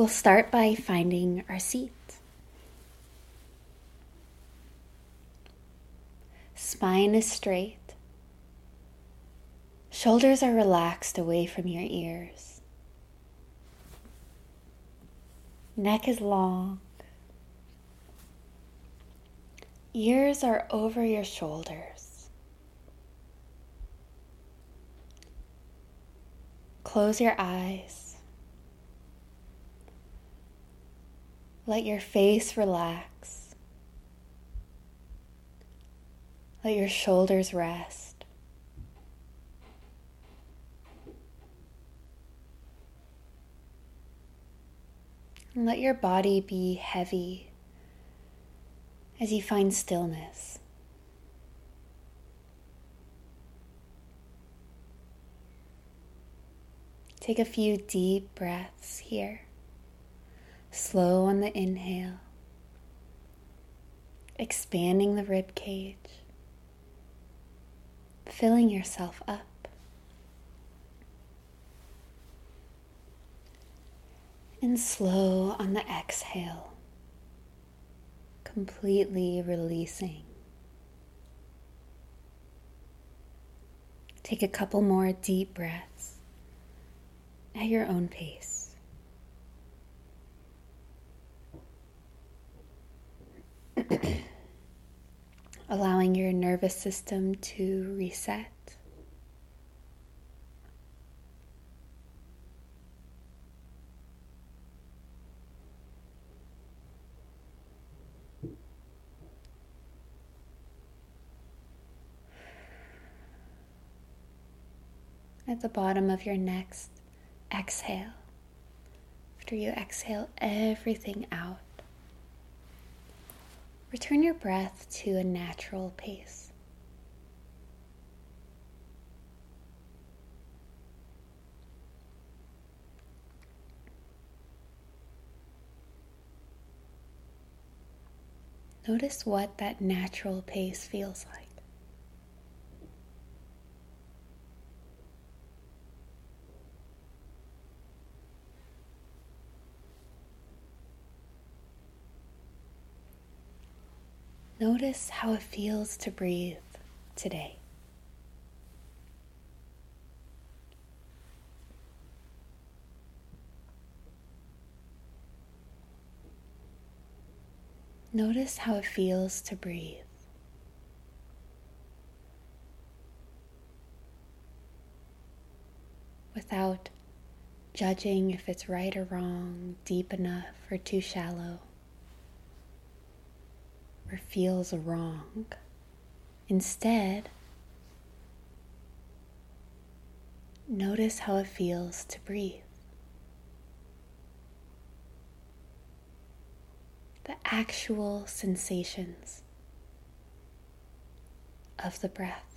We'll start by finding our seat. Spine is straight. Shoulders are relaxed away from your ears. Neck is long. Ears are over your shoulders. Close your eyes. Let your face relax. Let your shoulders rest. Let your body be heavy as you find stillness. Take a few deep breaths here. Slow on the inhale, expanding the rib cage, filling yourself up. And slow on the exhale, completely releasing. Take a couple more deep breaths at your own pace. Allowing your nervous system to reset. At the bottom of your next exhale, after you exhale everything out, return your breath to a natural pace. Notice what that natural pace feels like. Notice how it feels to breathe today. Notice how it feels to breathe. Without judging if it's right or wrong, deep enough or too shallow or feels wrong. Instead, notice how it feels to breathe. The actual sensations of the breath.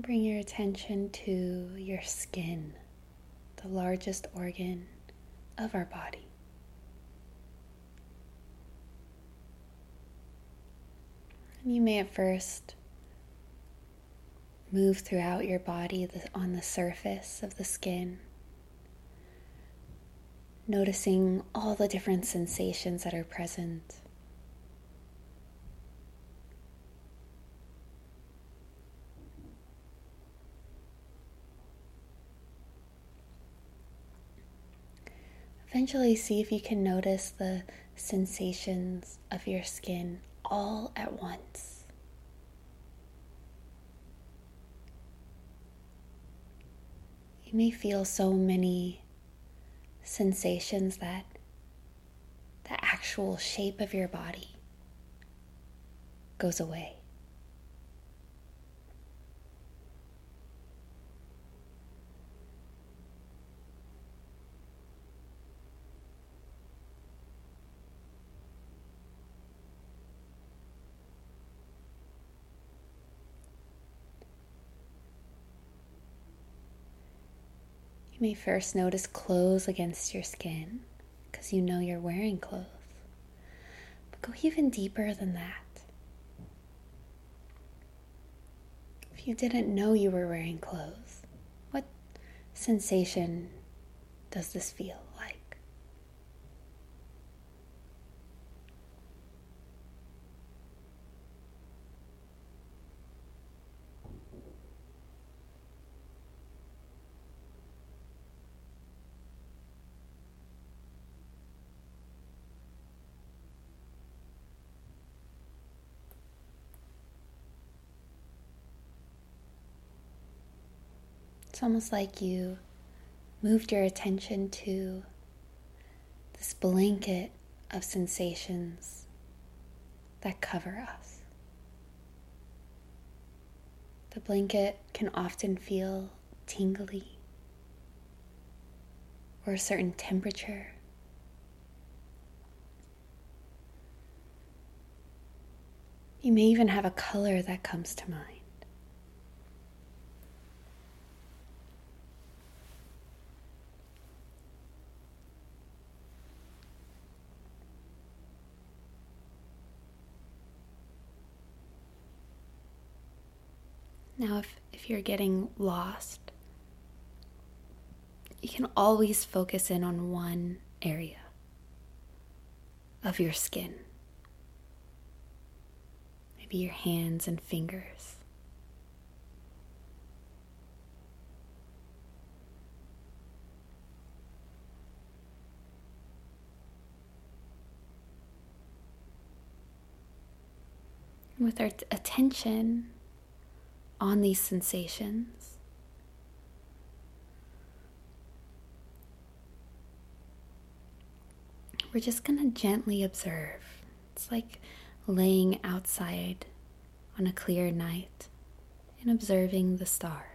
Bring your attention to your skin, the largest organ of our body. And you may at first move throughout your body on the surface of the skin, noticing all the different sensations that are present. Eventually, see if you can notice the sensations of your skin all at once. You may feel so many sensations that the actual shape of your body goes away. You may first notice clothes against your skin because you know you're wearing clothes. But go even deeper than that. If you didn't know you were wearing clothes, what sensation does this feel like? It's almost like you moved your attention to this blanket of sensations that cover us. The blanket can often feel tingly or a certain temperature. You may even have a color that comes to mind. Now, if, if you're getting lost, you can always focus in on one area of your skin. Maybe your hands and fingers. with our attention, on these sensations. We're just going to gently observe. It's like laying outside on a clear night and observing the stars.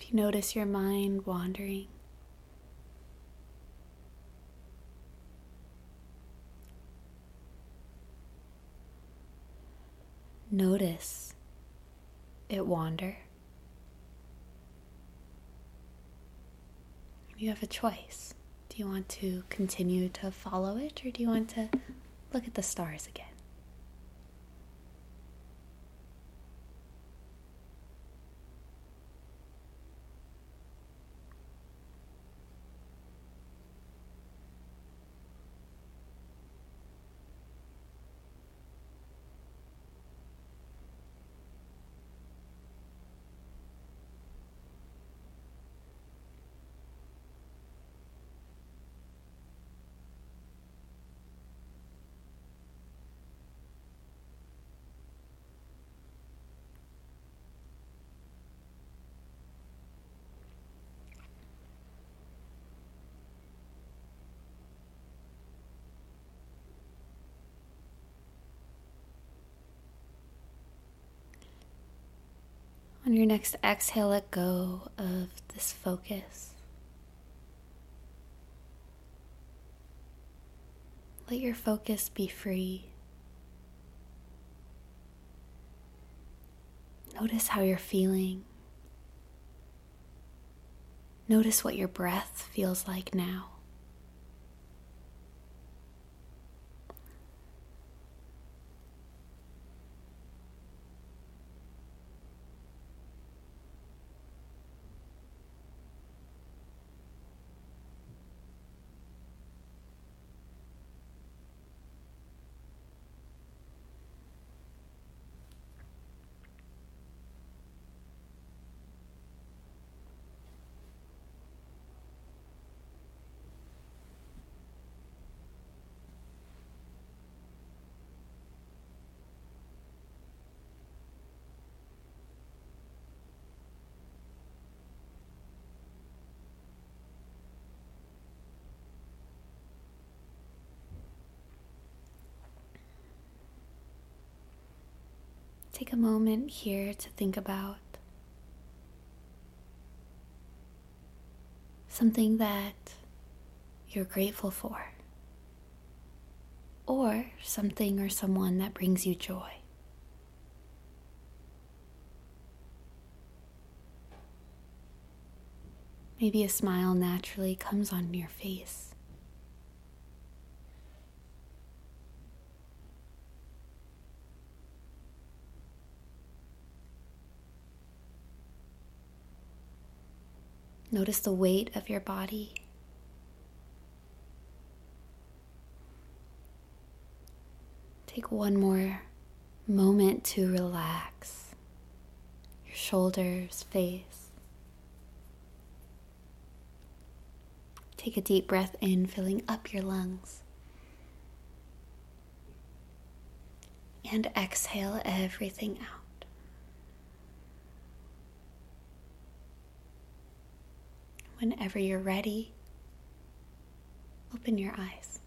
If you notice your mind wandering, notice it wander. You have a choice. Do you want to continue to follow it or do you want to look at the stars again? On your next exhale, let go of this focus. Let your focus be free. Notice how you're feeling. Notice what your breath feels like now. Take a moment here to think about something that you're grateful for, or something or someone that brings you joy. Maybe a smile naturally comes on your face. Notice the weight of your body. Take one more moment to relax your shoulders, face. Take a deep breath in, filling up your lungs. And exhale everything out. Whenever you're ready, open your eyes.